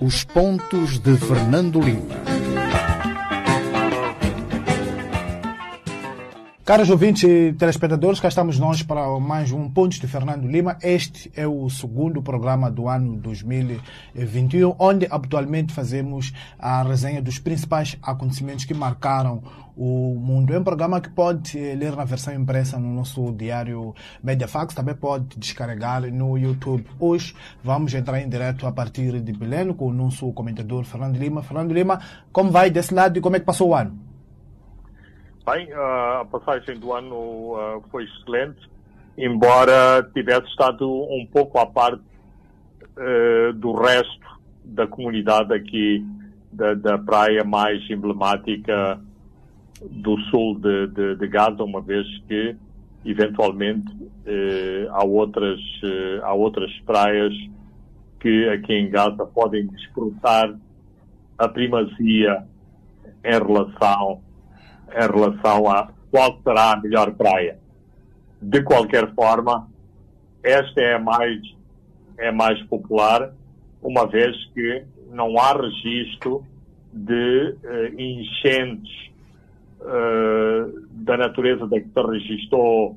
Os pontos de Fernando Lima. Caros ouvintes e telespectadores, cá estamos nós para mais um Pontos de Fernando Lima. Este é o segundo programa do ano 2021, onde habitualmente fazemos a resenha dos principais acontecimentos que marcaram o mundo. É um programa que pode ler na versão impressa no nosso diário Mediafax, também pode descarregar no YouTube. Hoje vamos entrar em direto a partir de Belém com o nosso comentador Fernando Lima. Fernando Lima, como vai desse lado e como é que passou o ano? Bem, a passagem do ano foi excelente, embora tivesse estado um pouco à parte do resto da comunidade aqui da, da praia mais emblemática do sul de, de, de, Gaza, uma vez que eventualmente há outras há outras praias que aqui em Gaza podem desfrutar a primazia em relação em relação a qual será a melhor praia. De qualquer forma, esta é mais, é mais popular, uma vez que não há registro de uh, enchentes uh, da natureza da que se registrou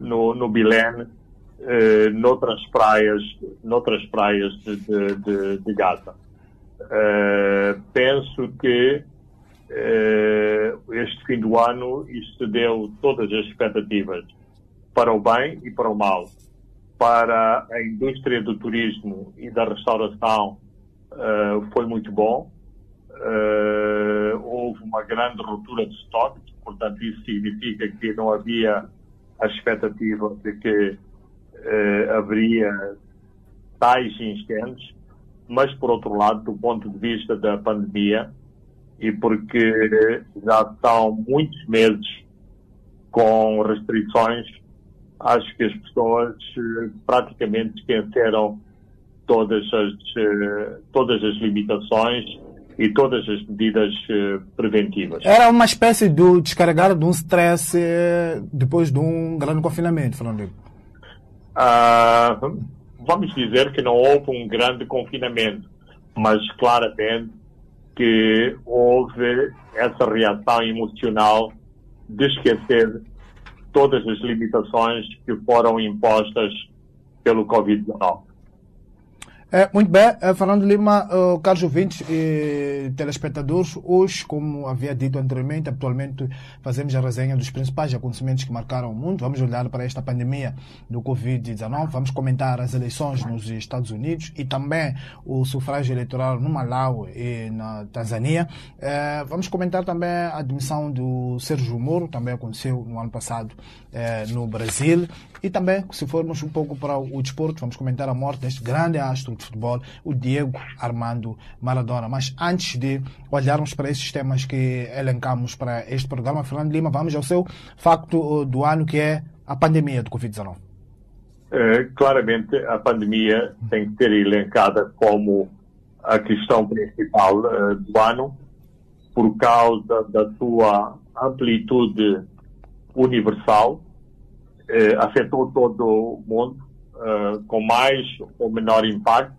no, no Bilene, uh, noutras praias, noutras praias de, de, de, Gaza. Uh, penso que eh, este fim do ano excedeu todas as expectativas para o bem e para o mal. Para a indústria do turismo e da restauração uh, foi muito bom. Uh, houve uma grande ruptura de estoque, portanto isso significa que não havia a expectativa de que haveria tais incêndios, mas por outro lado, do ponto de vista da pandemia, e porque já são muitos meses com restrições, acho que as pessoas eh, praticamente esqueceram todas as, eh, todas as limitações e todas as medidas eh, preventivas. Era uma espécie de descarregar de um stress depois de um grande confinamento, Fernando. Ah, vamos dizer que não houve um grande confinamento, mas claramente que houve essa reação emocional de esquecer todas as limitações que foram impostas pelo Covid-19. É, muito bem, é, Fernando Lima, uh, caros ouvintes e telespectadores, hoje, como havia dito anteriormente, atualmente fazemos a resenha dos principais acontecimentos que marcaram o mundo. Vamos olhar para esta pandemia do Covid-19, vamos comentar as eleições nos Estados Unidos e também o sufrágio eleitoral no Malau e na Tanzânia. É, vamos comentar também a admissão do Sérgio Moro, também aconteceu no ano passado é, no Brasil. E também, se formos um pouco para o desporto, vamos comentar a morte deste grande astro de futebol, o Diego Armando Maradona. Mas antes de olharmos para esses temas que elencamos para este programa, Fernando Lima, vamos ao seu facto do ano, que é a pandemia do Covid-19. É, claramente, a pandemia tem que ser elencada como a questão principal uh, do ano, por causa da sua amplitude universal, uh, afetou todo o mundo, uh, com mais ou menor impacto,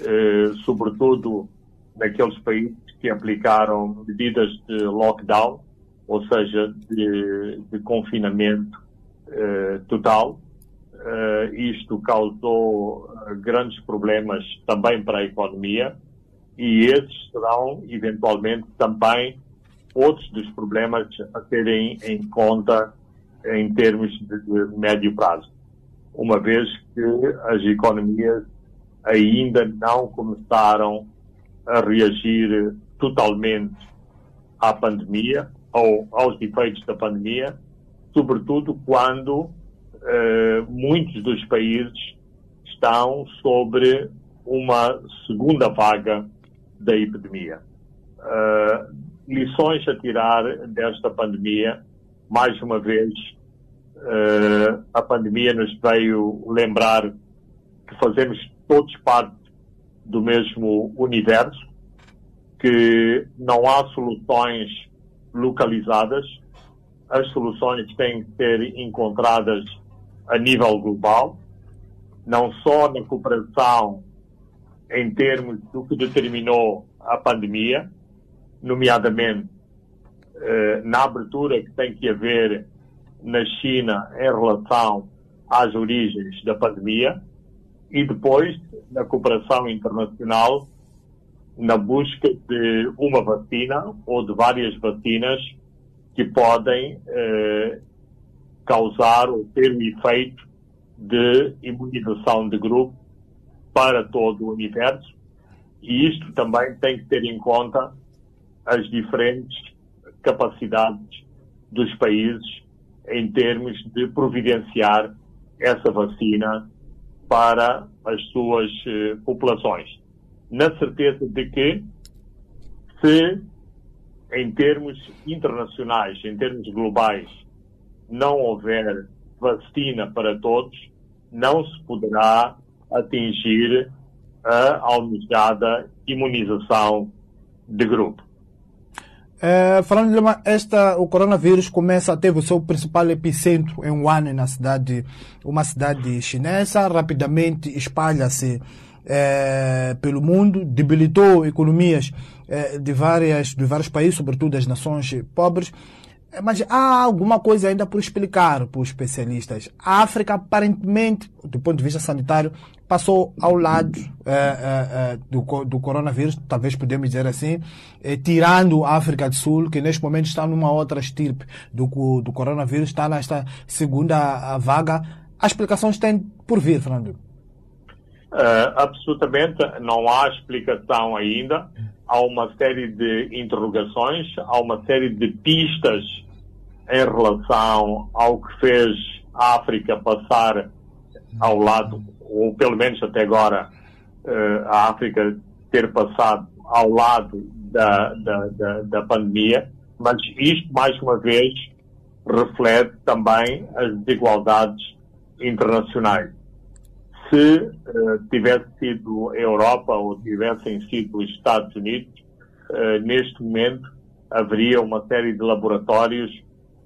uh, sobretudo naqueles países que aplicaram medidas de lockdown, ou seja, de, de confinamento uh, total. isto causou grandes problemas também para a economia e esses serão, eventualmente, também outros dos problemas a terem em conta em termos de, de médio prazo, uma vez que as economias ainda não começaram a reagir totalmente à pandemia ou aos efeitos da pandemia, sobretudo quando eh, muitos dos países estão sobre uma segunda vaga da epidemia. Uh, lições a tirar desta pandemia, mais uma vez, uh, a pandemia nos veio lembrar que fazemos todos parte do mesmo universo, que não há soluções localizadas, as soluções têm que ser encontradas a nível global, não só na cooperação em termos do que determinou a pandemia, nomeadamente eh, na abertura que tem que haver na China em relação às origens da pandemia e depois na cooperação internacional na busca de uma vacina ou de várias vacinas que podem eh, causar ou ter o efeito de imunização de grupo para todo o universo. E isto também tem que ter em conta as diferentes capacidades dos países em termos de providenciar essa vacina para as suas eh, populações. Na certeza de que, se em termos internacionais, em termos globais, não houver vacina para todos, não se poderá atingir a almejada imunização de grupo. É, falando de uma, esta, o coronavírus começa, teve o seu principal epicentro em Wuhan, na cidade, uma cidade chinesa, rapidamente espalha-se é, pelo mundo, debilitou economias é, de, várias, de vários países, sobretudo das nações pobres. Mas há alguma coisa ainda por explicar para os especialistas. A África, aparentemente, do ponto de vista sanitário, passou ao lado é, é, do, do coronavírus, talvez podemos dizer assim, é, tirando a África do Sul, que neste momento está numa outra estirpe do, do coronavírus, está nesta segunda vaga. As explicações têm por vir, Fernando. Uh, absolutamente, não há explicação ainda. Há uma série de interrogações, há uma série de pistas em relação ao que fez a África passar ao lado, ou pelo menos até agora, uh, a África ter passado ao lado da, da, da, da pandemia, mas isto, mais uma vez, reflete também as desigualdades internacionais. Se uh, tivesse sido a Europa ou tivessem sido os Estados Unidos, uh, neste momento haveria uma série de laboratórios,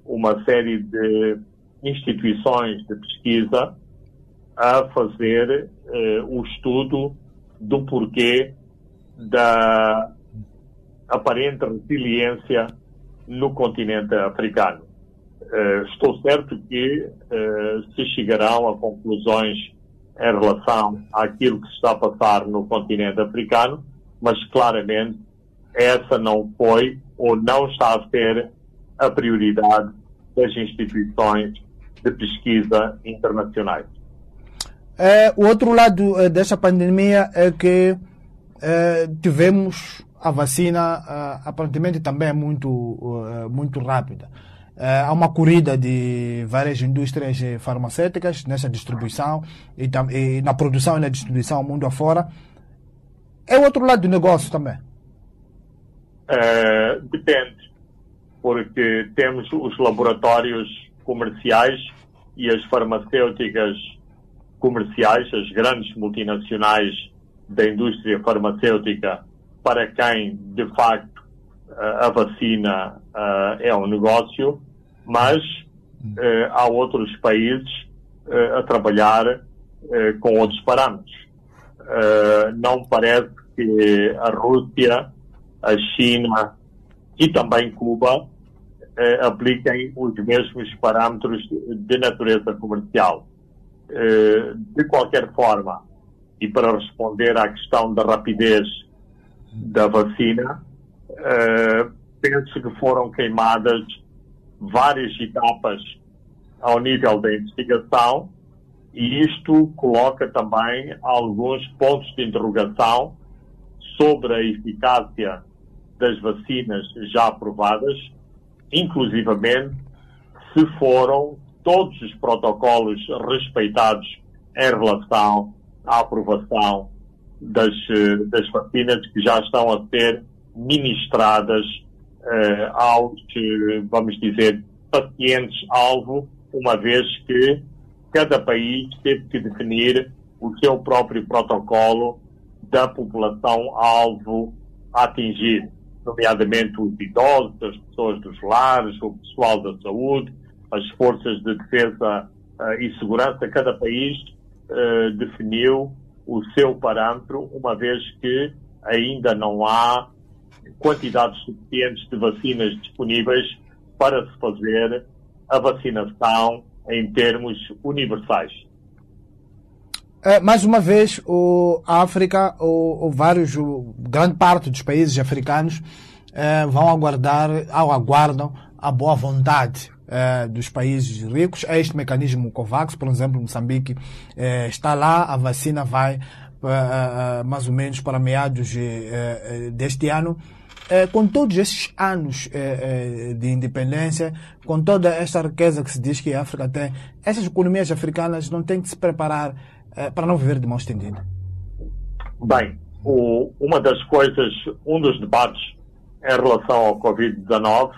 uma série de instituições de pesquisa a fazer uh, o estudo do porquê da aparente resiliência no continente africano. estou certo que se chegarão a conclusões em relação àquilo que se está a passar no continente africano, mas claramente essa não foi ou não está a ser a prioridade das instituições de pesquisa internacionais. É, o outro lado é, desta pandemia é que é, tivemos a vacina, é, aparentemente também é muito, muito rápida. Eh, há uma corrida de várias indústrias farmacêuticas nessa distribuição e, e, na produção e na distribuição mundo afora. É o outro lado do negócio também? Depende, porque temos os laboratórios comerciais e as farmacêuticas comerciais, as grandes multinacionais da indústria farmacêutica, para quem de facto a vacina é um negócio, mas eh, há outros países eh, a trabalhar eh, com outros parâmetros. não parece que a Rússia, a China e também Cuba apliquem os mesmos parâmetros de natureza comercial. de qualquer forma, e para responder à questão da rapidez da vacina, penso que foram queimadas várias etapas ao nível da investigação e isto coloca também alguns pontos de interrogação sobre a eficácia das vacinas já aprovadas, inclusivamente se foram todos os protocolos respeitados em relação à aprovação das, das vacinas que já estão a ser ministradas uh, aos, vamos dizer, pacientes-alvo, uma vez que cada país teve que definir o seu próprio protocolo da população-alvo a atingir, nomeadamente os idosos, as pessoas dos lares, o pessoal da saúde, as forças de defesa uh, e segurança. Cada país uh, definiu o seu parâmetro, uma vez que ainda não há quantidades suficientes de vacinas disponíveis para se fazer a vacinação em termos universais. É, mais uma vez, o, a África, o, o vários, o, grande parte dos países africanos é, vão aguardar, ou aguardam a boa vontade é, dos países ricos. É este mecanismo COVAX, por exemplo, Moçambique é, está lá, a vacina vai é, mais ou menos para meados deste ano. com todos esses anos de independência, com toda esta riqueza que se diz que a África tem, essas economias africanas não têm que se preparar para não viver de mão estendida? Bem, o, uma das coisas, um dos debates em relação ao Covid-19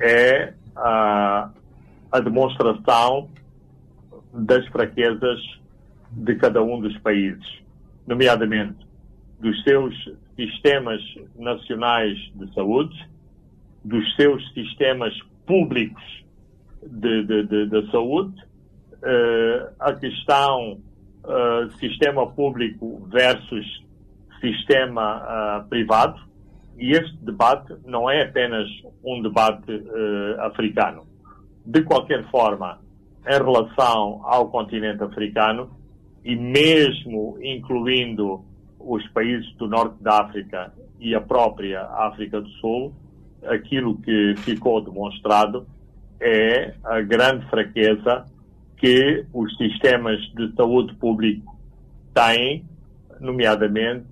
é a, a demonstração das fraquezas de cada um dos países, nomeadamente dos seus sistemas nacionais de saúde, dos seus sistemas públicos de, de, de, de saúde, uh, a questão uh, sistema público versus sistema uh, privado, e este debate não é apenas um debate uh, africano. De qualquer forma, em relação ao continente africano, e mesmo incluindo os países do norte da África e a própria África do Sul, aquilo que ficou demonstrado é a grande fraqueza que os sistemas de saúde público têm, nomeadamente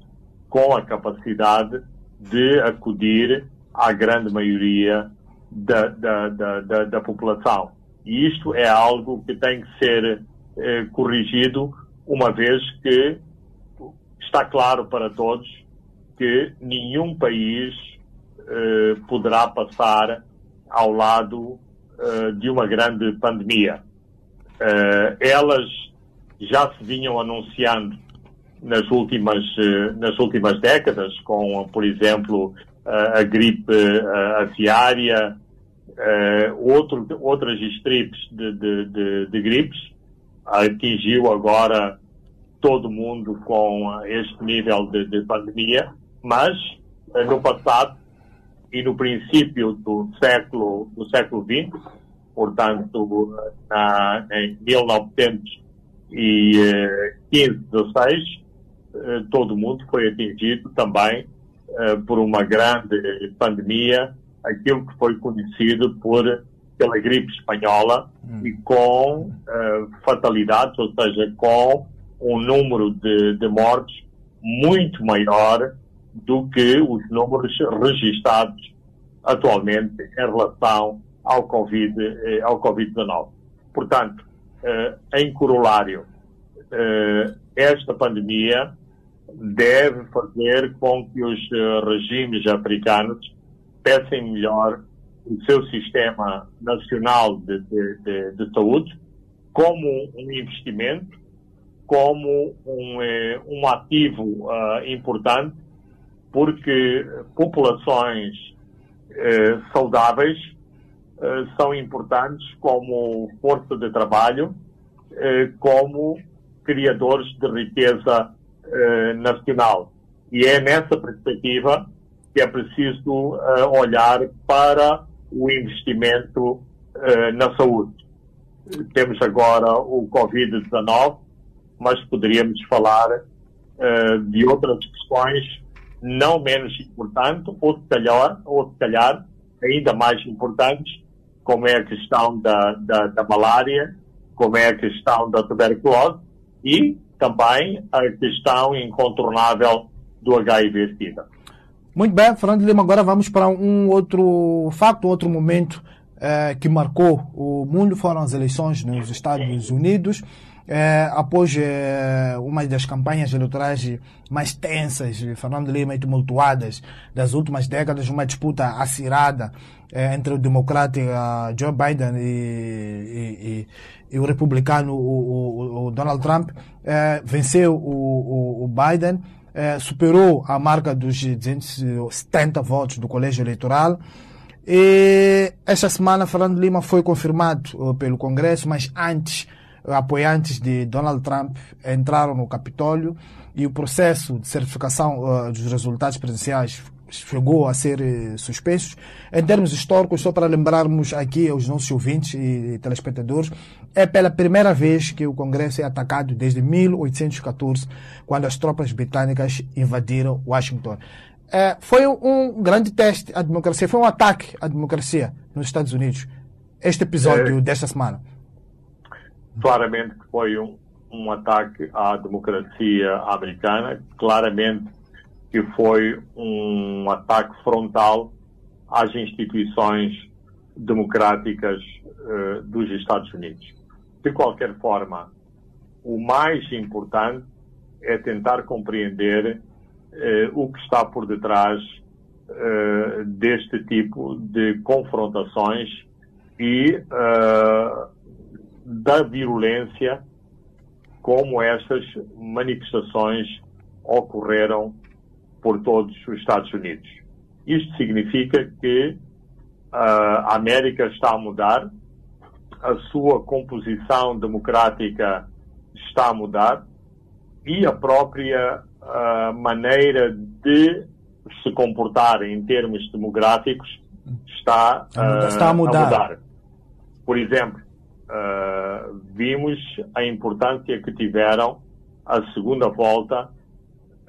com a capacidade de acudir à grande maioria da, da, da, da, população. E isto é algo que tem que ser eh, corrigido, uma vez que está claro para todos que nenhum país eh, poderá passar ao lado eh, de uma grande pandemia. Eh, elas já se vinham anunciando nas últimas, eh, nas últimas décadas, com, por exemplo, a gripe eh, aviária, outro, outras estripes de, de, de, de gripes, atingiu agora todo mundo com este nível de, de pandemia, mas no passado e no princípio do século do século XX, portanto na, em 1915, 16, eh, todo mundo foi atingido também uh, por uma grande pandemia, aquilo que foi conhecido por pela gripe espanhola hum. e com uh, fatalidades, ou seja, com um número de, de mortes muito maior do que os números registados atualmente em relação ao Covid, ao Covid-19. Portanto, em corolário, esta pandemia deve fazer com que os eh, regimes africanos pensem melhor o seu sistema nacional de, de, de, de saúde como um investimento, como um, eh, um ativo importante, porque populações eh, saudáveis eh, são importantes como força de trabalho, eh, como criadores de riqueza eh, nacional. E é nessa perspectiva que é preciso olhar para o investimento na saúde. Temos agora o Covid-19, mas poderíamos falar de outras questões não menos importantes, ou se calhar, ou se calhar ainda mais importantes, como é a questão da, da, da malária, como é a questão da tuberculose e também a questão incontornável do HIV-Sida. Muito bem, Fernando Lima, agora vamos para um outro facto, um outro momento eh, que marcou o mundo, foram as eleições nos Estados Unidos. Eh, após eh, uma das campanhas eleitorais mais tensas, Fernando Lima, e tumultuadas das últimas décadas, uma disputa acirrada entre o democrata Joe Biden e, e, e e o republicano, o, o, o Donald Trump, eh, venceu o, o Biden, eh, superou a marca dos 270 votos do colégio eleitoral. E esta semana, Fernando Lima foi confirmado uh, pelo Congresso, mas antes apoiantes de Donald Trump entraram no Capitólio e o processo de certificação uh, dos resultados presenciais chegou a ser uh, suspenso. Em termos históricos, só para lembrarmos aqui aos nossos ouvintes e telespectadores, é pela primeira vez que o Congresso é atacado desde 1814, quando as tropas britânicas invadiram Washington. É, foi um grande teste à democracia, foi um ataque à democracia nos Estados Unidos, este episódio é, desta semana. Claramente que foi um, um ataque à democracia americana, claramente que foi um ataque frontal às instituições democráticas uh, dos Estados Unidos. De qualquer forma, o mais importante é tentar compreender uh, o que está por detrás uh, deste tipo de confrontações e da violência como estas manifestações ocorreram por todos os Estados Unidos. Isto significa que a América está a mudar, a sua composição democrática está a mudar e a própria uh, maneira de se comportar em termos demográficos está, está a, mudar. a, mudar. Por exemplo, uh, vimos a importância que tiveram a segunda volta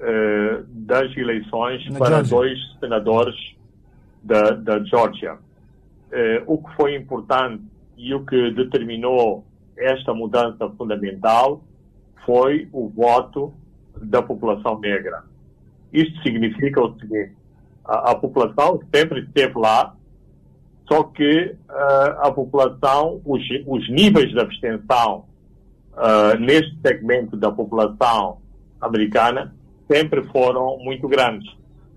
uh, das eleições Na para Georgia. dois senadores da, da Georgia. Uh, o que foi importante e o que determinou esta mudança fundamental foi o voto da população negra. Isto significa o seguinte: a, a população sempre esteve lá, só que uh, a população, os, os níveis de abstenção uh, neste segmento da população americana sempre foram muito grandes,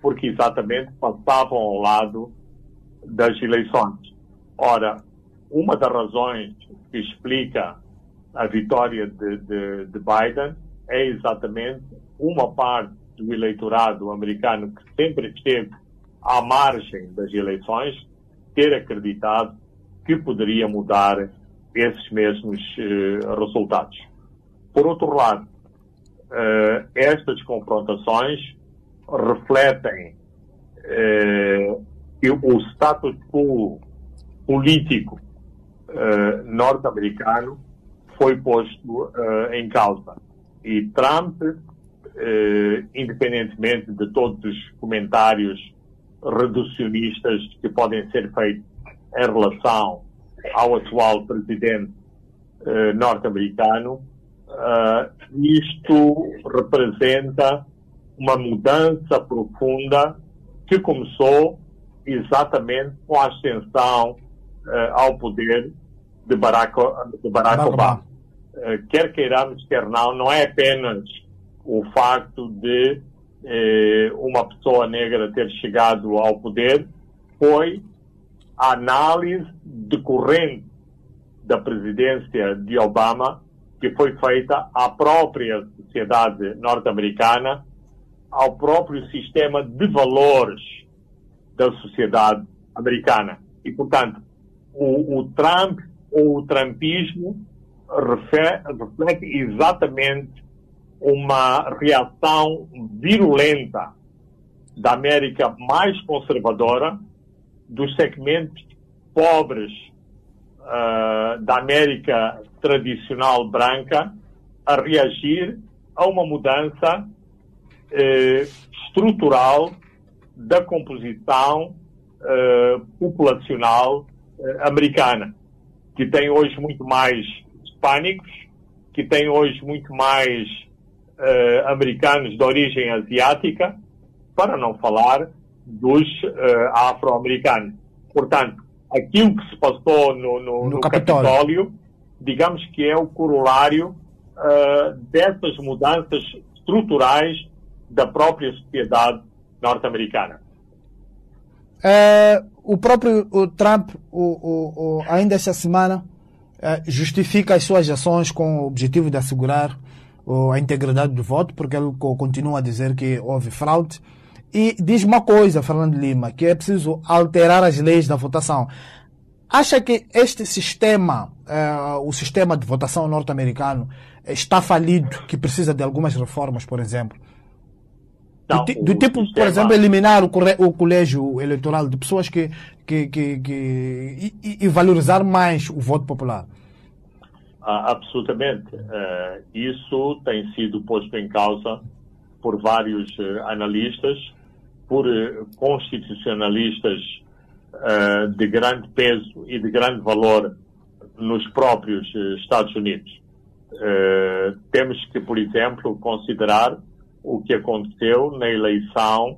porque exatamente passavam ao lado das eleições. Ora, uma das razões que explica a vitória de, de, de Biden é exatamente uma parte do eleitorado americano que sempre esteve à margem das eleições, ter acreditado que poderia mudar esses mesmos uh, resultados. Por outro lado, uh, estas confrontações refletem uh, que o status quo político norte-americano foi posto em causa. E Trump, independentemente de todos os comentários reducionistas que podem ser feitos em relação ao atual presidente uh, norte-americano, uh, isto representa uma mudança profunda que começou exatamente com a ascensão uh, ao poder de Barack, de Barack Obama. quer queiramos, quer não, não é apenas o facto de eh, uma pessoa negra ter chegado ao poder foi a análise decorrente da presidência de Obama que foi feita à própria sociedade norte-americana, ao próprio sistema de valores da sociedade americana. E, portanto, o, o Trump ou o Trumpismo reflete exatamente uma reação virulenta da América mais conservadora, dos segmentos pobres uh, da América tradicional branca, a reagir a uma mudança uh, estrutural da composição uh, populacional americana, que tem hoje muito mais hispânicos, que tem hoje muito mais uh, americanos de origem asiática, para não falar dos uh, afro-americanos. Portanto, aquilo que se passou no, no, no, no Capitólio. Capitólio. digamos que é o corolário uh, dessas mudanças estruturais da própria sociedade norte-americana. É, o próprio o Trump, o, o, ainda esta semana, justifica as suas ações com o objetivo de assegurar a integridade do voto, porque ele continua a dizer que houve fraude. E diz uma coisa, Fernando Lima, que é preciso alterar as leis da votação. acha que este sistema, uh, o sistema de votação norte-americano, está falido, que precisa de algumas reformas, por exemplo? Não, do, do tipo, sistema... por exemplo, eliminar o, o, colégio eleitoral de pessoas que. que, que, que e, e, valorizar mais o voto popular. Ah, absolutamente. Uh, isso tem sido posto em causa por vários uh, analistas, por uh, constitucionalistas de grande peso e de grande valor nos próprios Estados Unidos. temos que, por exemplo, considerar o que aconteceu na eleição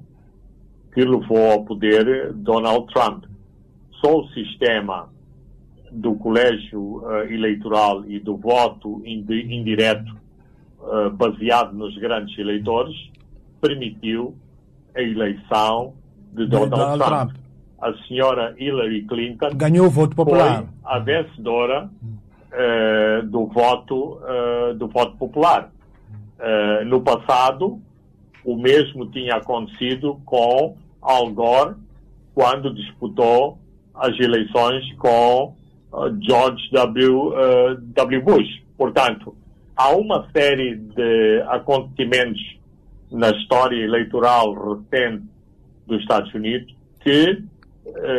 que levou ao poder Donald Trump. Só o sistema do colégio uh, eleitoral e do voto indireto uh, baseado nos grandes eleitores permitiu a eleição de Donald, Donald Trump. Trump. A senhora Hillary Clinton ganhou o voto popular. Foi a vencedora uh, do voto do voto popular. No passado, o mesmo tinha acontecido com Al Gore quando disputou as eleições com George W. Uh, w. Bush. Portanto, há uma série de acontecimentos na história eleitoral recente dos Estados Unidos que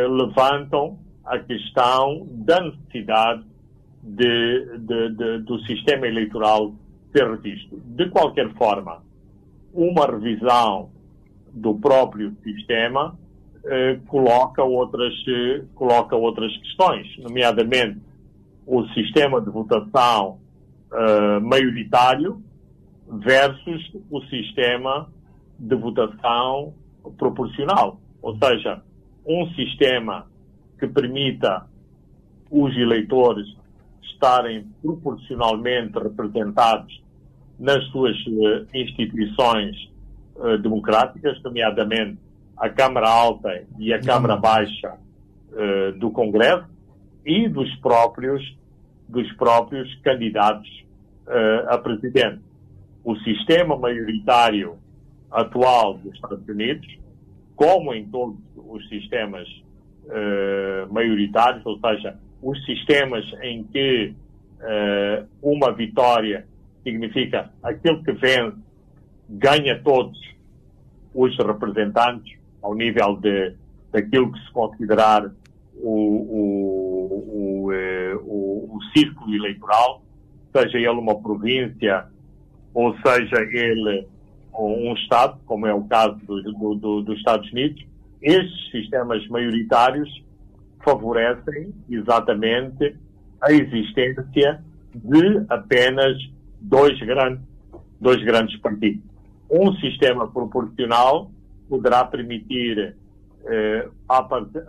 levantam a questão da necessidade de, de, de, do sistema eleitoral ser revisto. De qualquer forma, uma revisão do próprio sistema eh, coloca, outras, eh, coloca outras questões, nomeadamente o sistema de votação eh, maioritário versus o sistema de votação proporcional. Ou seja, um sistema que permita os eleitores estarem proporcionalmente representados nas suas uh, instituições uh, democráticas, nomeadamente a Câmara Alta e a Câmara Baixa uh, do Congresso e dos próprios dos próprios candidatos a presidente. O sistema maioritário atual dos Estados Unidos, como em todos os sistemas maioritários, ou seja, os sistemas em que uma vitória significa aquele que vence ganha todos os representantes ao nível de daquilo que se considerar o, o, eh, o, o círculo eleitoral, seja ele uma província ou seja ele um Estado, como é o caso do, do, do, dos Estados Unidos, estes sistemas maioritários favorecem exatamente a existência de apenas dois grandes, dois grandes partidos. Um sistema proporcional poderá permitir eh,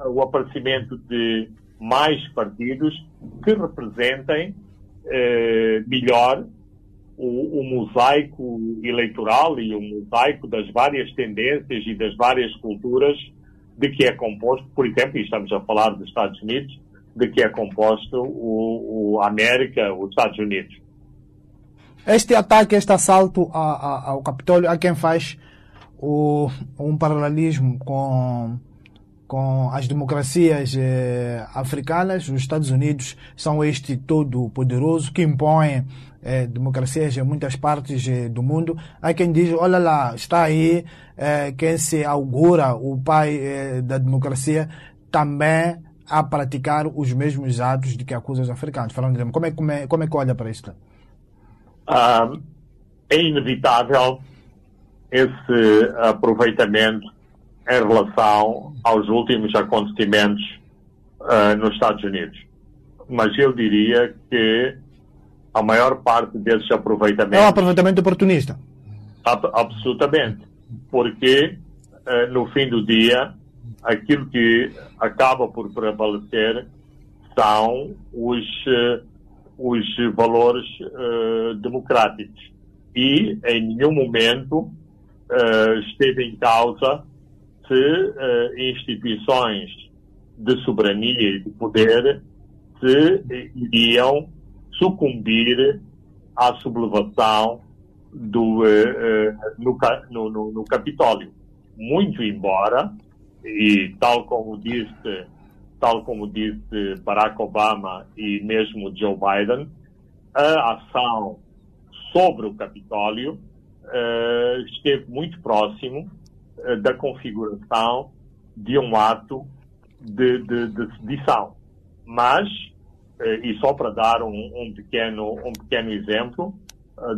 o aparecimento de mais partidos que representem eh, melhor o, o, mosaico eleitoral e o mosaico das várias tendências e das várias culturas de que é composto, por exemplo, e estamos a falar dos Estados Unidos, de que é composto o, o América, os Estados Unidos. Este ataque, este assalto a, a, ao Capitólio, há quem faz o, um paralelismo com, com as democracias eh, africanas. Os Estados Unidos são este todo poderoso que impõe eh, democracias em muitas partes eh, do mundo. Há quem diz, olha lá, está aí eh, quem se augura o pai eh, da democracia também a praticar os mesmos atos de que acusa os africanos. Falando de como é, como é, como é que olha para isto? uh, é inevitável esse aproveitamento em relação aos últimos acontecimentos uh, nos Estados Unidos. Mas eu diria que a maior parte desses aproveitamentos. É um aproveitamento oportunista. Ab absolutamente. Porque, uh, no fim do dia, aquilo que acaba por prevalecer são os uh, os valores democráticos. E em nenhum momento uh, esteve em causa se uh, instituições de soberania e de poder se iriam sucumbir à sublevação do, no, no, no Capitólio. Muito embora, e tal como disse tal como disse Barack Obama e mesmo Joe Biden, a ação sobre o Capitólio uh, esteve muito próximo uh, da configuração de um ato de, de, de sedição. Mas, uh, e só para dar um, um, pequeno, um pequeno exemplo,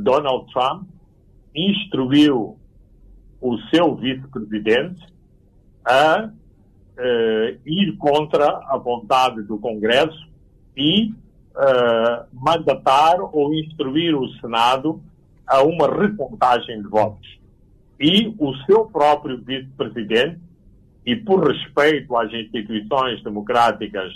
Donald Trump instruiu o seu vice-presidente a ir contra a vontade do Congresso e mandatar ou instruir o Senado a uma recontagem de votos. E o seu próprio vice-presidente, e por respeito às instituições democráticas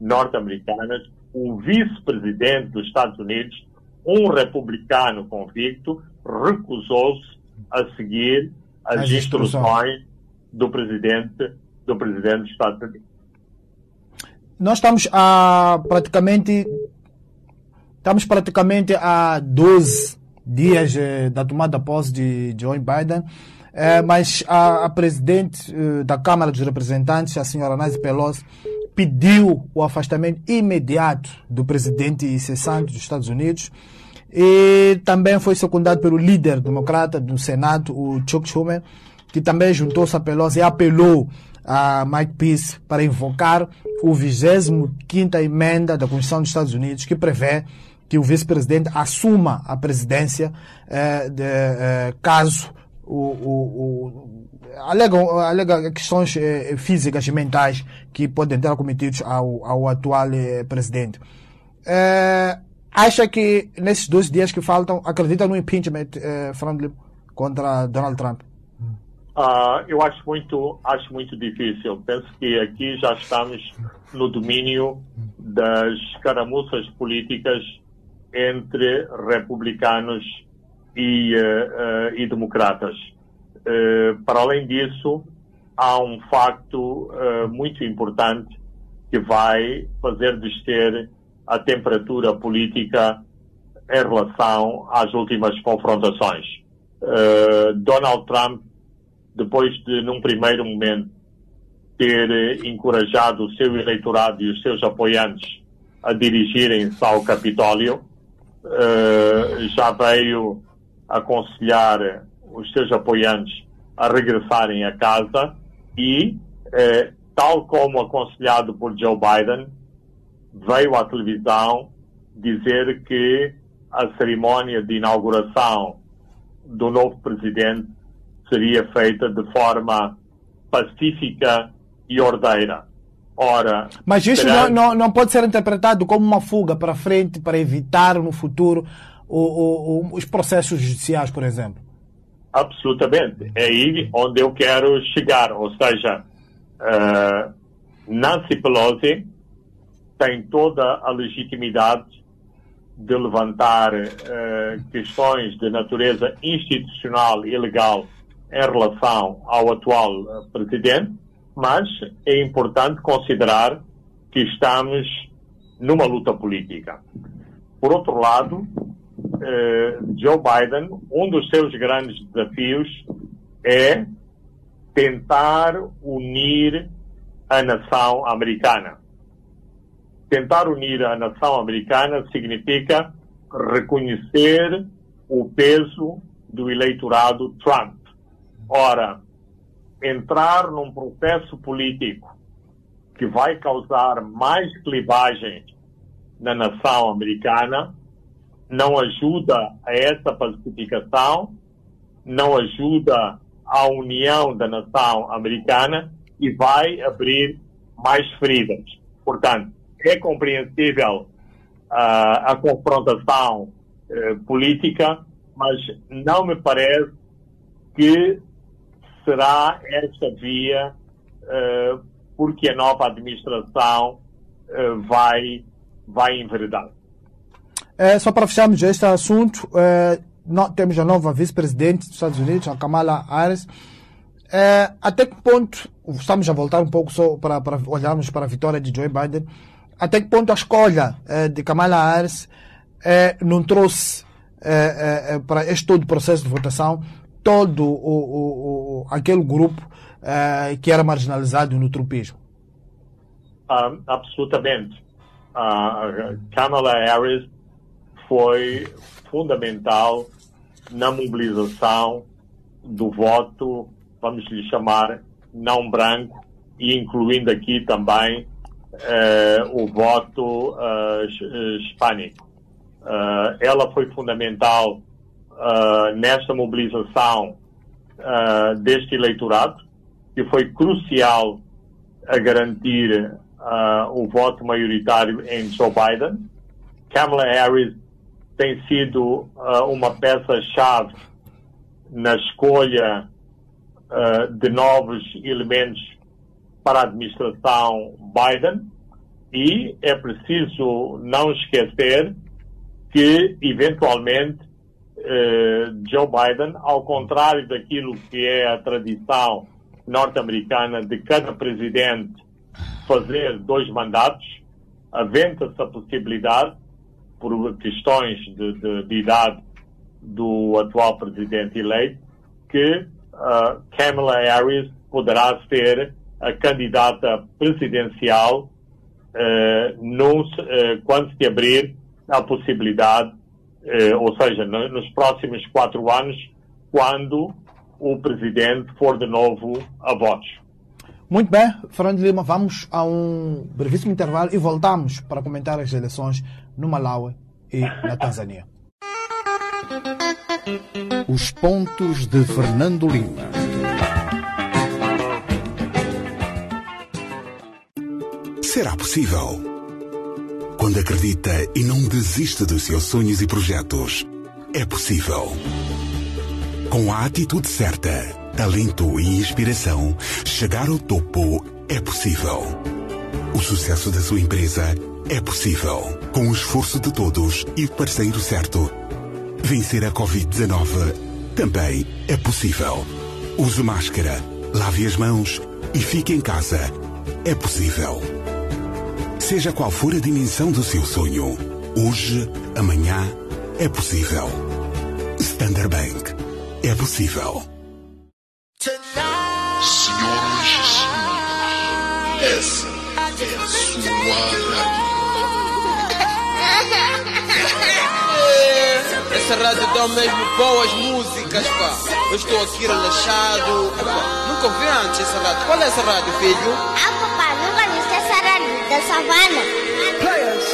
norte-americanas, o vice-presidente dos Estados Unidos, um republicano convicto, recusou-se a seguir as, as instruções do presidente do presidente dos Estados Unidos. Nós estamos a praticamente estamos praticamente a 12 dias eh, da tomada posse de Joe Biden, eh, mas a, a presidente eh, da Câmara dos Representantes, a senhora Nancy Pelosi, pediu o afastamento imediato do presidente cessante dos Estados Unidos. E também foi secundado pelo líder democrata do Senado, o Chuck Schumer, que também juntou-se a Pelosi e apelou a Mike Pence para invocar o 25 emenda da Constituição dos Estados Unidos que prevê que o vice-presidente assuma a presidência eh, de, eh, caso o, o, o alega, alega questões eh, físicas e mentais que podem ter cometidos ao, ao atual presidente. Acha que nesses dois dias que faltam, acredita no impeachment, eh, Franklin, contra Donald Trump? Uh, eu acho muito, acho muito difícil. Penso que aqui já estamos no domínio das caramuças políticas entre republicanos e, uh, uh, e democratas. para além disso, há um facto muito importante que vai fazer descer a temperatura política em relação às últimas confrontações. Donald Trump depois de, num primeiro momento, ter encorajado o seu eleitorado e os seus apoiantes a dirigirem-se ao Capitólio, uh, já veio aconselhar os seus apoiantes a regressarem a casa e, uh, tal como aconselhado por Joe Biden, veio à televisão dizer que a cerimónia de inauguração do novo presidente seria feita de forma pacífica e ordeira. Ora, Mas isso não, não, não, pode ser interpretado como uma fuga para frente para evitar no futuro o, o, o, os processos judiciais, por exemplo? Absolutamente. É aí onde eu quero chegar. Ou seja, uh, Nancy Pelosi tem toda a legitimidade de levantar uh, questões de natureza institucional e legal em relação ao atual eh, presidente, mas é importante considerar que estamos numa luta política. Por outro lado, eh, Joe Biden, um dos seus grandes desafios é tentar unir a nação americana. Tentar unir a nação americana significa reconhecer o peso do eleitorado Trump. Ora, entrar num processo político que vai causar mais clivagem na nação americana não ajuda a essa pacificação, não ajuda à união da nação americana e vai abrir mais feridas. Portanto, é compreensível uh, a confrontação uh, política, mas não me parece que será esta via uh, porque a nova administração uh, vai, vai enveredar. É, só para fecharmos este assunto, é, nós temos a nova vice-presidente dos Estados Unidos, a Kamala Harris. É, até que ponto, estamos a voltar um pouco só para, para olharmos para a vitória de Joe Biden, até que ponto a escolha de Kamala Harris não trouxe para este todo o processo de votação todo o, o, aquele grupo uh, que era marginalizado no tropismo? Um, absolutamente. Uh, Kamala Harris foi fundamental na mobilização do voto, vamos lhe chamar, não branco, e incluindo aqui também uh, o voto uh, hispânico. Uh, ela foi fundamental nesta mobilização deste eleitorado, que foi crucial a garantir o voto maioritário em Joe Biden. Kamala Harris tem sido uma peça-chave na escolha de novos elementos para a administração Biden e é preciso não esquecer que, eventualmente, eh, Joe Biden, ao contrário daquilo que é a tradição norte-americana de cada presidente fazer dois mandatos, aventa-se a possibilidade, por questões de, de, de, idade do atual presidente eleito, que uh, Kamala Harris poderá ser a candidata presidencial uh, uh, quando se abrir a possibilidade, uh, ou seja, no, nos próximos quatro anos, quando o presidente for de novo a votos. Muito bem, Fernando Lima, vamos a um brevíssimo intervalo e voltamos para comentar as eleições no Malawi e na Tanzânia. Os pontos de Fernando Lima. Será possível? Quando acredita e não desiste dos seus sonhos e projetos, é possível. Com a atitude certa, talento e inspiração, chegar ao topo é possível. O sucesso da sua empresa é possível. Com o esforço de todos e o parceiro certo. Vencer a Covid-19 também é possível. Use máscara, lave as mãos e fique em casa. É possível. Seja qual for a dimensão do seu sonho, hoje, amanhã, é possível. Standard Bank. É possível. Senhoras e senhores, essa é a sua rádio. Essa rádio dá mesmo boas músicas, pá. Eu estou aqui relaxado. Nunca ouvi antes essa rádio. Qual é essa rádio, filho? Da savana?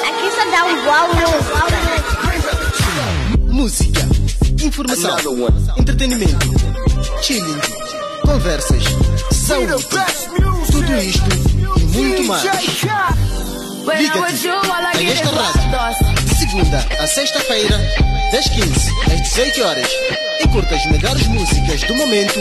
Aqui só dá um boa música. Música, informação, entretenimento, chilling, conversas, saúde. Tudo isto e muito mais. Liga-te a esta rádio. De segunda a sexta-feira, das 15 às 18 horas. E curta as melhores músicas do momento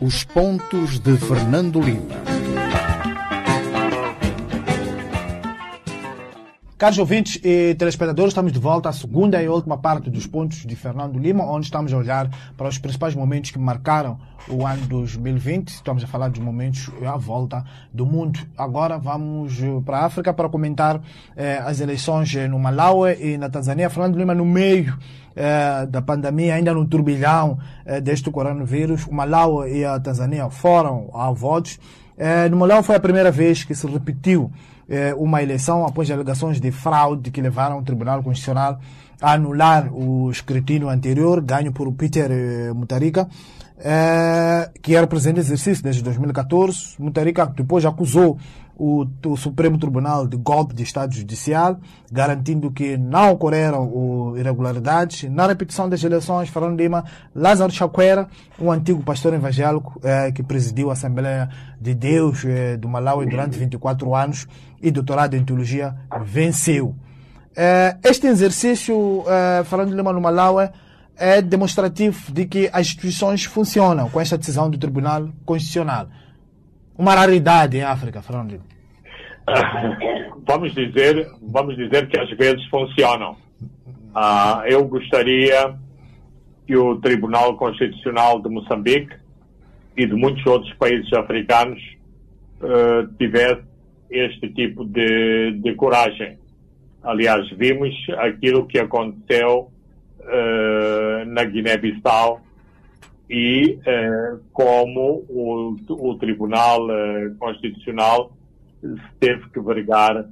Os pontos de Fernando Lima. Caros ouvintes e telespectadores, estamos de volta à segunda e última parte dos pontos de Fernando Lima, onde estamos a olhar para os principais momentos que marcaram o ano 2020. Estamos a falar dos momentos à volta do mundo. Agora vamos para a África para comentar eh, as eleições no Malawi e na Tanzânia. Fernando Lima, no meio eh, da pandemia, ainda no turbilhão eh, deste coronavírus, o Malawi e a Tanzânia foram a votos. Eh, no Malawi foi a primeira vez que se repetiu uma eleição após alegações de fraude que levaram o Tribunal Constitucional a anular o escrutínio anterior, ganho por Peter Mutharika, eh, que era presidente de exercício desde 2014. Mutharika depois acusou o, o, Supremo Tribunal de golpe de Estado Judicial, garantindo que não ocorreram o, irregularidades. Na repetição das eleições, Fernando Lima, Lázaro Chakwera, um antigo pastor evangélico eh, que presidiu a Assembleia de Deus eh, do Malawi durante 24 anos e doutorado em teologia, venceu. Eh, este exercício, Fernando Lima, no Malawi, é demonstrativo de que as instituições funcionam com esta decisão do Tribunal Constitucional. Uma raridade em África, Fernando vamos dizer, vamos dizer que às vezes funcionam. Ah, eu gostaria que o Tribunal Constitucional de Moçambique e de muitos outros países africanos uh, tivesse este tipo de, de coragem. Aliás, vimos aquilo que aconteceu uh, na Guiné-Bissau e uh, como o, o Tribunal Constitucional teve que vergar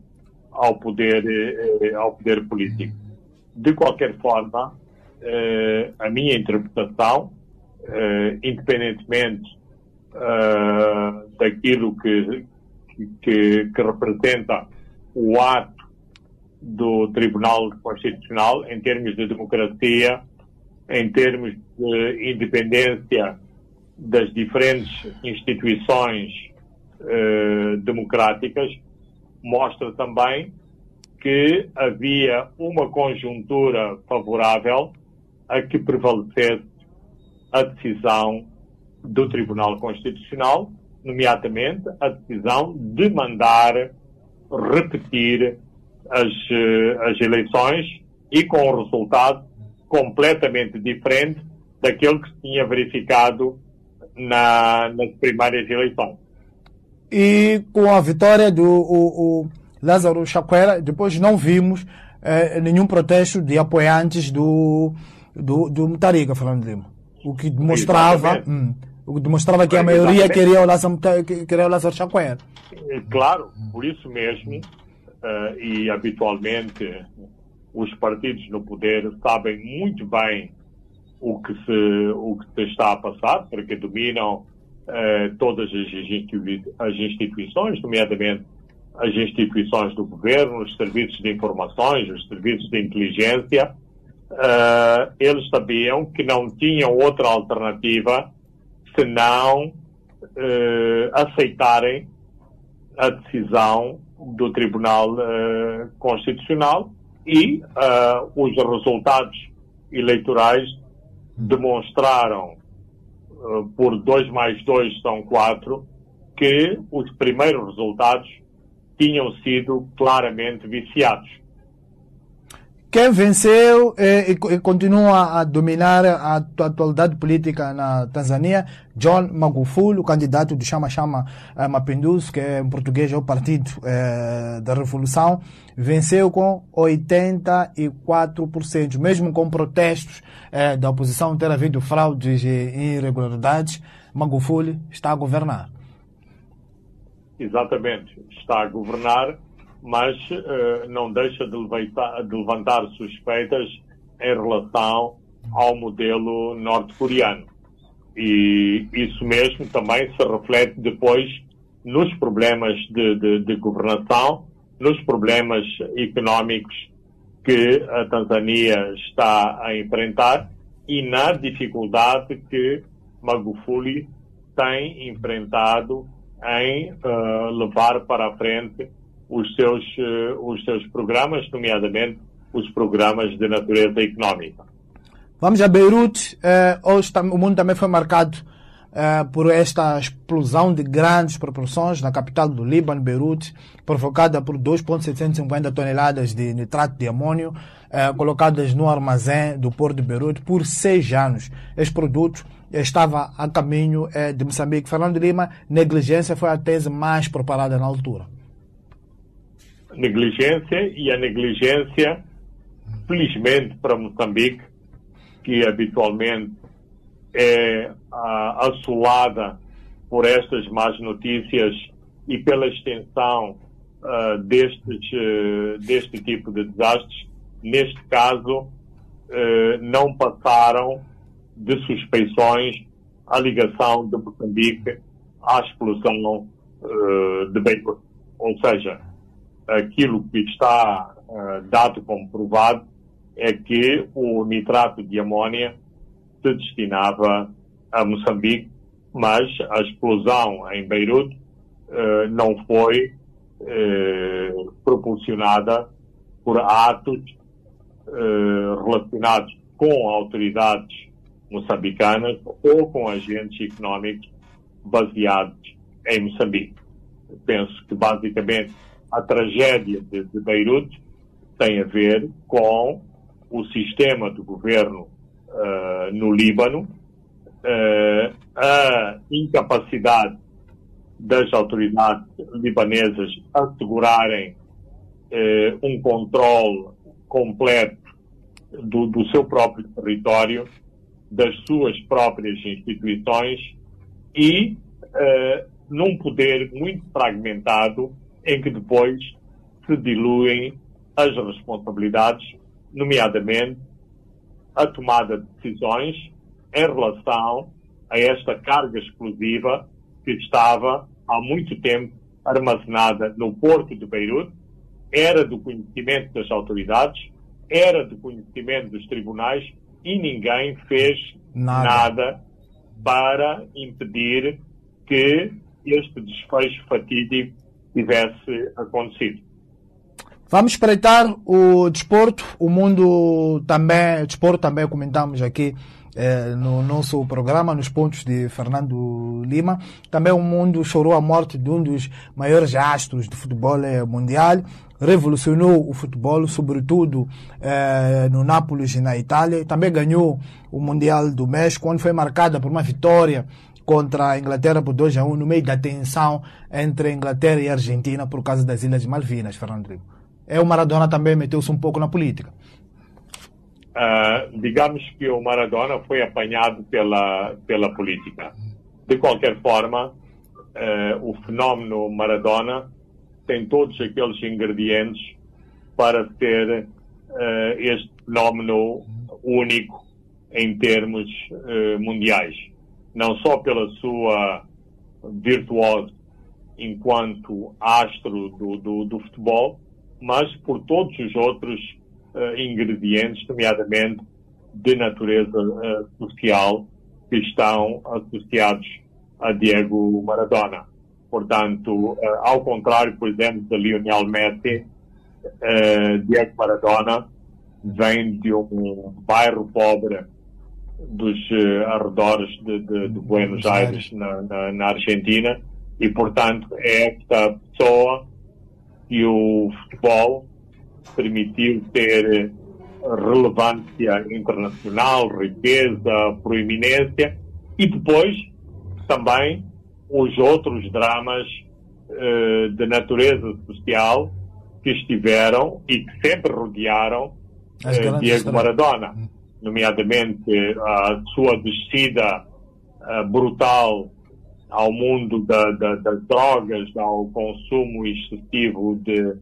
ao poder, ao poder político. De qualquer forma, a minha interpretação independentemente daquilo que, que, que, representa o ato do Tribunal Constitucional em termos de democracia, em termos de independência das diferentes instituições uh, democráticas, mostra também que havia uma conjuntura favorável a que prevalecesse a decisão do Tribunal Constitucional, nomeadamente a decisão de mandar repetir as, eh, as eleições e com um resultado completamente diferente daquele que se tinha verificado na, nas primárias eleições. E com a vitória do o, o Lázaro Chaquera, depois não vimos eh, nenhum protesto de apoiantes do, do, do Mutariga, Fernando Lima. O que demonstrava, hum, o que demonstrava que a maioria queria o Lázaro, queria o Lázaro Chacuer. Claro, por isso mesmo, uh, e habitualmente os partidos no poder sabem muito bem o que se, o que se está a passar, porque dominam uh, todas as, as instituições, nomeadamente as instituições do governo, os serviços de informações, os serviços de inteligência, uh, eles sabiam que não tinham outra alternativa senão uh, aceitarem a decisão do Tribunal uh, Constitucional e os resultados eleitorais demonstraram por 2 mais 2 são 4 que os primeiros resultados tinham sido claramente viciados. Quem venceu e, e, continua a dominar a atualidade política na Tanzânia, John Magufuli, o candidato do Chama Chama eh, Mapinduzi, que em português é o Partido eh, da Revolução, venceu com 84%, mesmo com protestos eh, da oposição ter havido fraudes e irregularidades, Magufuli está a governar. Exatamente, está a governar mas uh, não deixa de levantar, de levantar suspeitas em relação ao modelo norte-coreano. E isso mesmo também se reflete depois nos problemas de, de, de, governação, nos problemas económicos que a Tanzânia está a enfrentar e na dificuldade que Magufuli tem enfrentado em uh, levar para a frente os seus, eh, os seus programas, nomeadamente os programas de natureza económica. Vamos a Beirute. Eh, hoje o mundo também foi marcado eh, por esta explosão de grandes proporções na capital do Líbano, Beirute, provocada por 2,750 toneladas de nitrato de amônio colocadas no armazém do porto de Beirute por seis anos. Este produto estava a caminho de Moçambique. Fernando Lima, negligência foi a tese mais preparada na altura negligência e a negligência, felizmente para Moçambique, que habitualmente é ah, assolada por estas más notícias e pela extensão ah, destes, uh, deste tipo de desastres, neste caso, uh, não passaram de suspeições a ligação de Moçambique à explosão uh, de Beirut. Ou seja, aquilo que está uh, dado como provado é que o nitrato de amônia se destinava a Moçambique, mas a explosão em Beirute uh, não foi uh, proporcionada por atos relacionados com autoridades moçambicanas ou com agentes económicos baseados em Moçambique. Penso que basicamente a tragédia de, de Beirute tem a ver com o sistema do governo uh, no Líbano, uh, a incapacidade das autoridades libanesas assegurarem uh, um controle completo do, do seu próprio território, das suas próprias instituições e num poder muito fragmentado em que depois se diluem as responsabilidades, nomeadamente a tomada de decisões em relação a esta carga explosiva que estava há muito tempo armazenada no porto de Beirute, era do conhecimento das autoridades, era do conhecimento dos tribunais e ninguém fez nada, nada para impedir que este desfecho fatídico tivesse acontecido. Vamos espreitar o desporto, o mundo também, desporto também comentamos aqui eh, no nosso programa, nos pontos de Fernando Lima. Também o mundo chorou a morte de um dos maiores astros do futebol eh, mundial. Revolucionou o futebol, sobretudo eh, no Nápoles e na Itália. Também ganhou o Mundial do México, onde foi marcada por uma vitória contra a Inglaterra por 2 a 1 no meio da tensão entre a Inglaterra e a Argentina por causa das Ilhas Malvinas, Fernando Lima. É o Maradona também meteu-se um pouco na política. Uh, digamos que o Maradona foi apanhado pela, pela política. De qualquer forma, uh, o fenómeno Maradona tem todos aqueles ingredientes para ser uh, este fenómeno único em termos mundiais não só pela sua virtuose enquanto astro do, do, do futebol, mas por todos os outros uh, ingredientes, nomeadamente de natureza uh, social, que estão associados a Diego Maradona. Portanto, uh, ao contrário, por exemplo, de Lionel Messi, Diego Maradona vem de um bairro pobre dos uh, arredores de, de, de Buenos Aires, na, na, na, Argentina, e portanto é esta pessoa que o futebol permitiu ter relevância internacional, riqueza, proeminência, e depois também os outros dramas uh, de natureza social que estiveram e que sempre rodearam Diego Maradona. Nomeadamente a sua descida uh, brutal ao mundo da, da, das drogas, ao consumo excessivo de,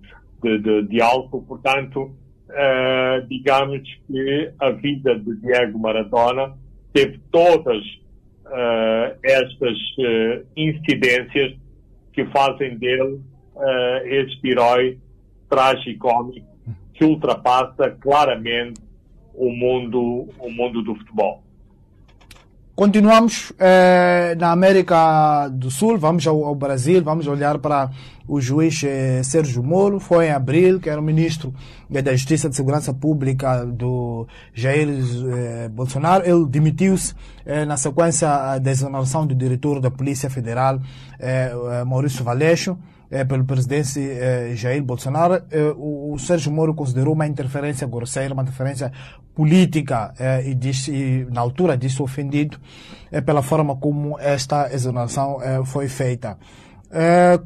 de, de, de álcool. Portanto, uh, digamos que a vida de Diego Maradona teve todas uh, estas incidências que fazem dele este herói tragicómico que ultrapassa claramente o mundo, o mundo do futebol. Continuamos eh, na América do Sul, vamos ao, ao, Brasil, vamos olhar para o juiz eh, Sérgio Moro, foi em abril, que era o ministro eh, da Justiça e de Segurança Pública do Jair eh, Bolsonaro. Ele demitiu-se eh, na sequência da exoneração do diretor da Polícia Federal, eh, Maurício Valeixo pelo presidente é, Jair Bolsonaro, é, o, o, Sérgio Moro considerou uma interferência grosseira, uma interferência política e, disse, e na altura disse ofendido pela forma como esta exoneração foi feita.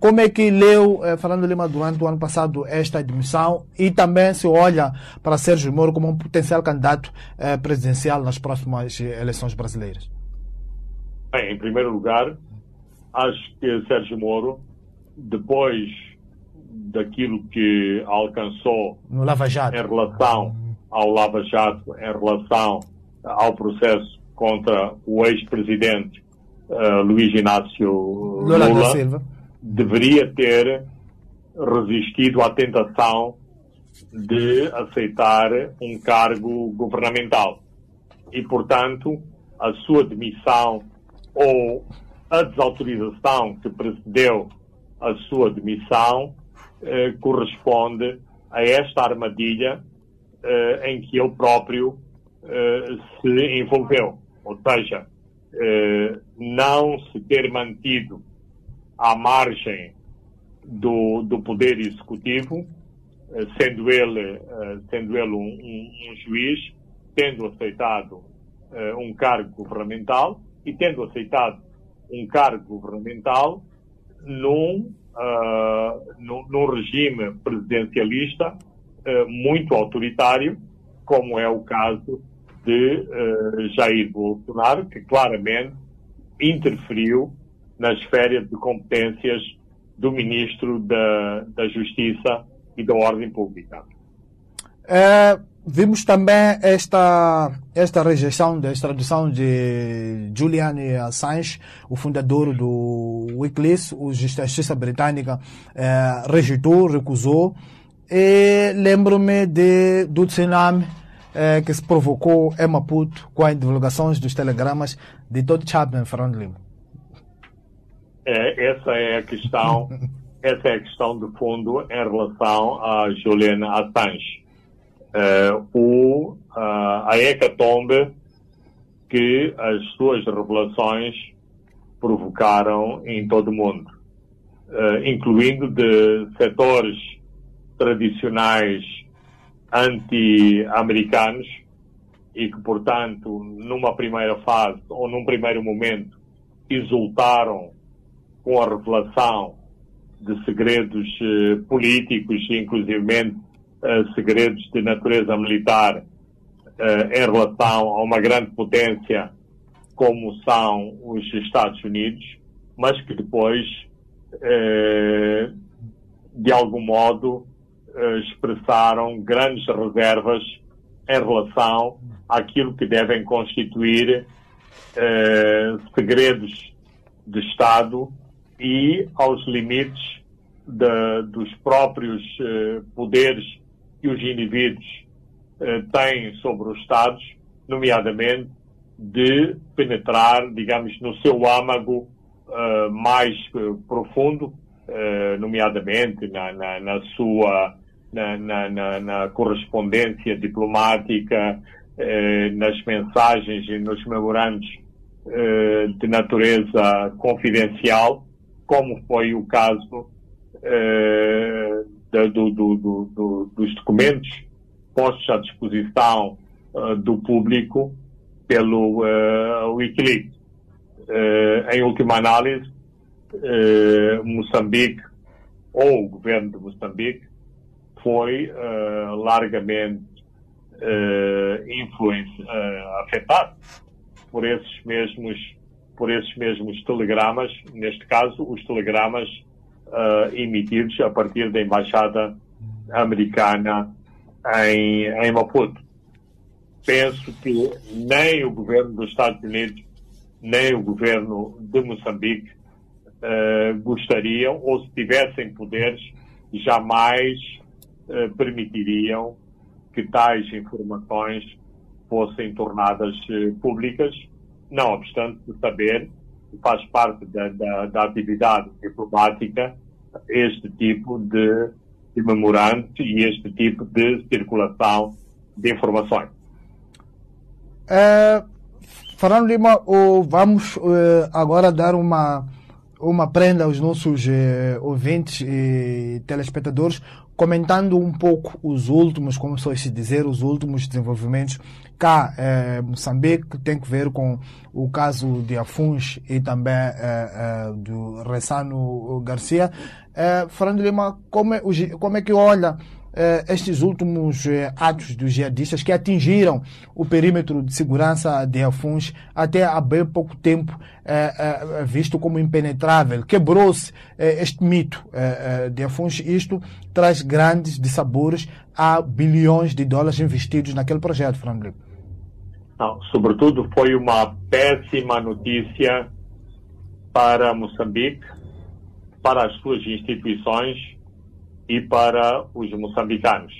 como é que leu Fernando Lima durante o ano passado esta admissão e também se olha para Sérgio Moro como um potencial candidato presidencial nas próximas eleições brasileiras? Bem, em primeiro lugar, acho que Sérgio Moro depois daquilo que alcançou no Lava Jato. em relação ao Lava Jato, em relação ao processo contra o ex-presidente uh, Luiz Inácio Lula, Lula deveria ter resistido à tentação de aceitar um cargo governamental. E, portanto, a sua demissão ou a desautorização que precedeu a sua demissão eh, corresponde a esta armadilha eh, em que ele próprio eh, se envolveu. Ou seja, eh, não se ter mantido à margem do, do Poder Executivo, sendo ele, sendo ele um, um, um juiz, tendo aceitado uh, um cargo governamental e tendo aceitado um cargo governamental num, uh, num, num, regime presidencialista uh, muito autoritário, como é o caso de Jair Bolsonaro, que claramente interferiu nas férias de competências do Ministro da, da Justiça e da Ordem Pública. É, vimos também esta, esta rejeição da extradição de Julian Assange, o fundador do Wikileaks, a justiça britânica é, rejeitou, recusou. E lembro-me de, do tsunami é, que se provocou em Maputo com as divulgações dos telegramas de Todd Chapman Fernando Lima. É, essa é a questão essa é a questão de fundo em relação a Julian Assange. Uh, o, uh, a hecatombe que as suas revelações provocaram em todo o mundo, incluindo de setores tradicionais anti-americanos e que, portanto, numa primeira fase ou num primeiro momento, exultaram com a revelação de segredos eh, políticos, inclusive eh, segredos de natureza militar eh, em relação a uma grande potência como são os Estados Unidos, mas que depois, de algum modo, expressaram grandes reservas em relação àquilo que devem constituir segredos de Estado e aos limites de, dos próprios uh, poderes que os indivíduos têm sobre os Estados, nomeadamente de penetrar, digamos, no seu âmago mais profundo, nomeadamente na, na, na sua na, na, na, correspondência diplomática, nas mensagens e nos memorandos de natureza confidencial, como foi o caso uh, do, do, do, dos documentos postos à disposição uh, do público pelo uh, Wikileaks. em última análise, Moçambique, ou o governo de Moçambique, foi largamente influência, afetado por esses mesmos por esses mesmos telegramas, neste caso, os telegramas uh, emitidos a partir da Embaixada Americana em, em Maputo. Penso que nem o governo dos Estados Unidos, nem o governo de Moçambique uh, gostariam, ou se tivessem poderes, jamais uh, permitiriam que tais informações fossem tornadas públicas não obstante saber que faz parte da, da, da atividade diplomática este tipo de, de memorando e este tipo de circulação de informações. É, Fernando Lima, vamos é, agora dar uma, uma prenda aos nossos é, ouvintes e telespectadores comentando um pouco os últimos, como só se dizer, os últimos desenvolvimentos cá em eh, Moçambique, que tem que ver com o caso de Afuns e também eh, eh, do Ressano Garcia. Eh, Fernando Lima, como é, como é que olha eh, estes últimos eh, atos dos jihadistas que atingiram o perímetro de segurança de Afuns até há bem pouco tempo eh, visto como impenetrável. Quebrou-se este mito de Afuns. Isto traz grandes dissabores a bilhões de dólares investidos naquele projeto, Fernando Não, sobretudo foi uma péssima notícia para Moçambique, para as suas instituições e para os moçambicanos.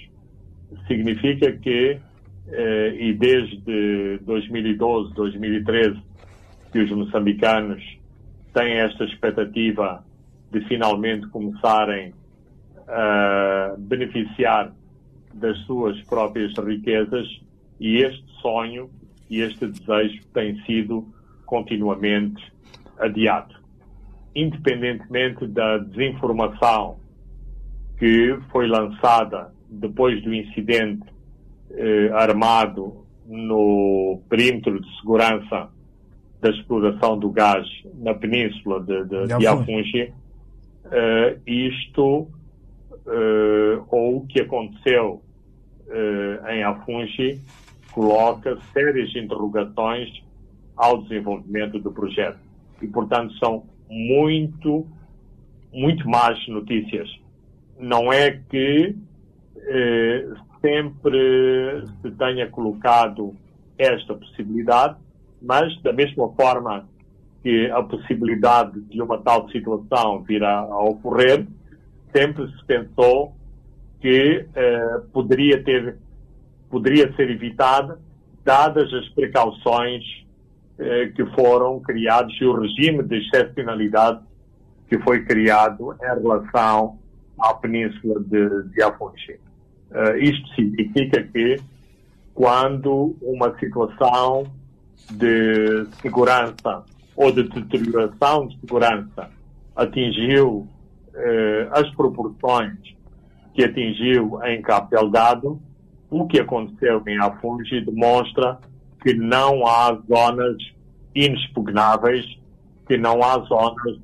Significa que, eh, e desde 2012, 2013, que os moçambicanos têm esta expectativa de finalmente começarem a beneficiar das suas próprias riquezas e este sonho e este desejo tem sido continuamente adiado. independentemente da desinformação que foi lançada depois do incidente eh, armado no perímetro de segurança da exploração do gás na península de, de, de Afungi, eh, isto eh, ou o que aconteceu eh, em Afungi coloca sérias interrogações ao desenvolvimento do projeto. E, portanto, são muito, muito más notícias. Não é que eh, sempre se tenha colocado esta possibilidade, mas da mesma forma que a possibilidade de uma tal situação vir a, a ocorrer, sempre se pensou que eh, poderia ter poderia ser evitada dadas as precauções eh, que foram criados e o regime de excepcionalidade que foi criado em relação à península de, de Afonso. Uh, isto significa que quando uma situação de segurança ou de deterioração de segurança atingiu uh, as proporções que atingiu em Cabo Delgado, o que aconteceu em Afungi demonstra que não há zonas inexpugnáveis, que não há zonas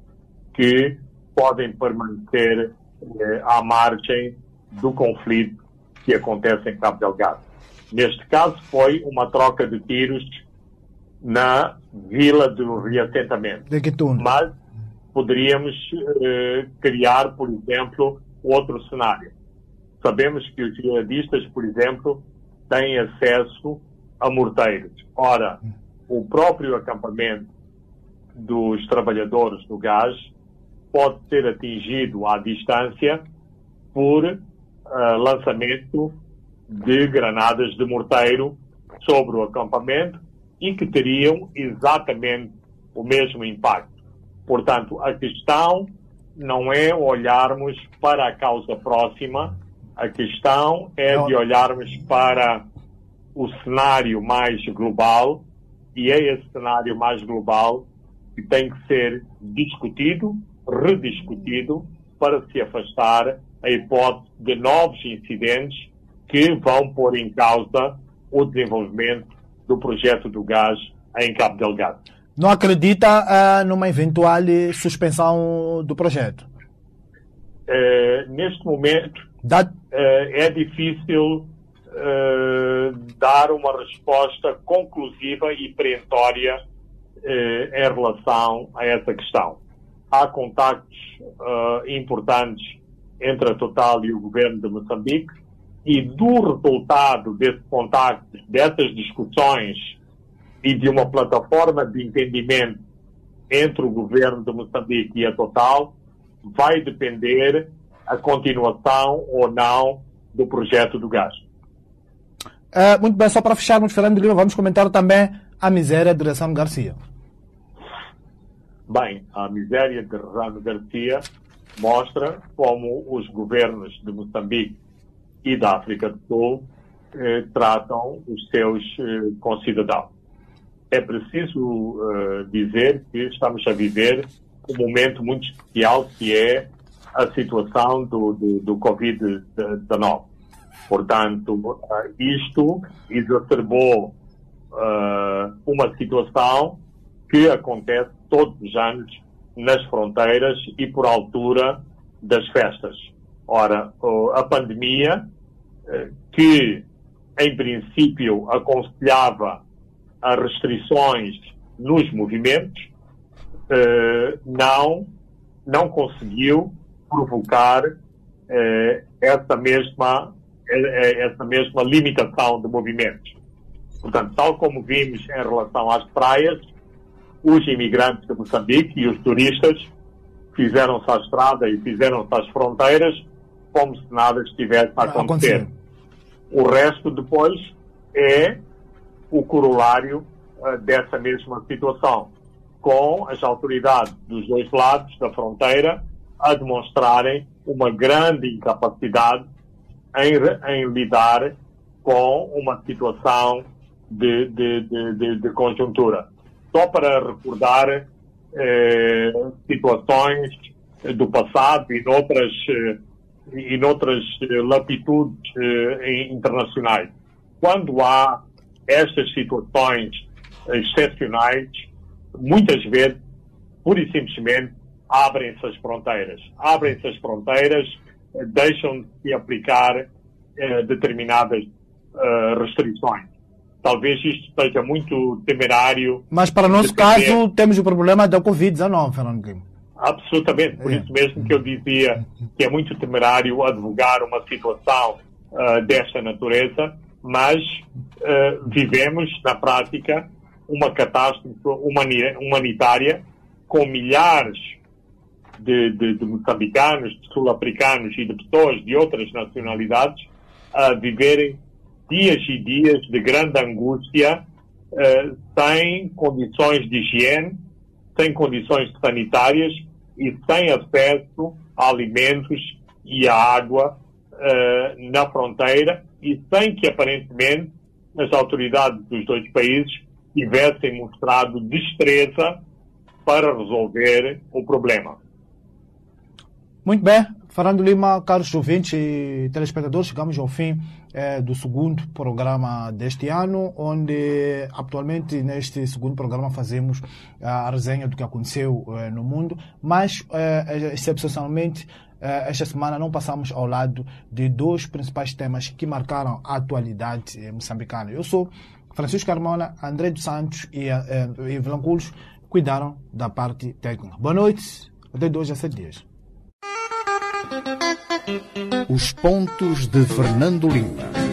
que podem permanecer eh, à margem do conflito que acontece em Cabo Delgado. Neste caso foi uma troca de tiros na vila do reassentamento. De Mas poderíamos eh, criar, por exemplo, outro cenário. Sabemos que os jihadistas, por exemplo, têm acesso a morteiros. Ora, o próprio acampamento dos trabalhadores do gás pode ser atingido à distância por uh, lançamento de granadas de morteiro sobre o acampamento e que teriam exatamente o mesmo impacto. Portanto, a questão não é olharmos para a causa próxima, a questão é de olharmos para o cenário mais global e é esse cenário mais global que tem que ser discutido, rediscutido, para se afastar a hipótese de novos incidentes que vão pôr em causa o desenvolvimento do projeto do gás em Cabo Delgado. Não acredita uh, numa eventual suspensão do projeto? Uh, neste momento, da... uh, é difícil dar uma resposta conclusiva e perentória em relação a essa questão. Há contactos importantes entre a Total e o governo de Moçambique e do resultado desse contacto, dessas discussões e de uma plataforma de entendimento entre o governo de Moçambique e a Total, vai depender a continuação ou não do projeto do gás. Uh, muito bem, só para fecharmos, Fernando Lima, vamos comentar também a miséria de Ressano Garcia. Bem, a miséria de Ressano Garcia mostra como os governos de Moçambique e da África do Sul eh, tratam os seus eh, concidadãos. É preciso eh, dizer que estamos a viver um momento muito especial que é a situação do, do, do Covid-19. Portanto, eh, isto exacerbou uh, uma situação que acontece todos os anos nas fronteiras e por altura das festas. Ora, a pandemia, eh, que em princípio aconselhava as restrições nos movimentos, eh, não, não conseguiu provocar eh, essa mesma, essa mesma limitação de movimentos. Portanto, tal como vimos em relação às praias, os imigrantes de Moçambique e os turistas fizeram-se à estrada e fizeram-se às fronteiras como se nada estivesse a acontecer. O resto depois é o corolário uh, dessa mesma situação, com as autoridades dos dois lados da fronteira a demonstrarem uma grande incapacidade em, em lidar com uma situação de, de, de, de conjuntura. Só para recordar eh, situações do passado e noutras, eh, e noutras eh, latitudes eh, internacionais. Quando há estas situações excepcionais, muitas vezes, pura e simplesmente, abrem-se as fronteiras. Abrem-se as fronteiras, deixam de se aplicar eh, determinadas eh, restrições. Talvez isto seja muito temerário. Mas para o nosso depender- caso, temos o problema da Covid-19, Fernando Guilherme. Absolutamente. Por É. isso mesmo que eu dizia que é muito temerário advogar uma situação ah, desta natureza, mas ah, vivemos, na prática, uma catástrofe humani- humanitária com milhares de, de, de moçambicanos, de sul-africanos e de pessoas de outras nacionalidades a viverem dias e dias de grande angústia, eh, sem condições de higiene, sem condições sanitárias e sem acesso a alimentos e a água eh, na fronteira e sem que aparentemente as autoridades dos dois países tivessem mostrado destreza para resolver o problema. Muito bem, Fernando Lima, caros ouvintes e telespectadores, chegamos ao fim eh, do segundo programa deste ano, onde atualmente neste segundo programa fazemos a resenha do que aconteceu eh, no mundo, mas eh, excepcionalmente eh, esta semana não passamos ao lado de dois principais temas que marcaram a atualidade eh, moçambicana. Eu sou Francisco Carmona, André dos Santos e, eh, e Vilanculos cuidaram da parte técnica. Boa noite, até dois a sete dias. Os pontos de Fernando Lima.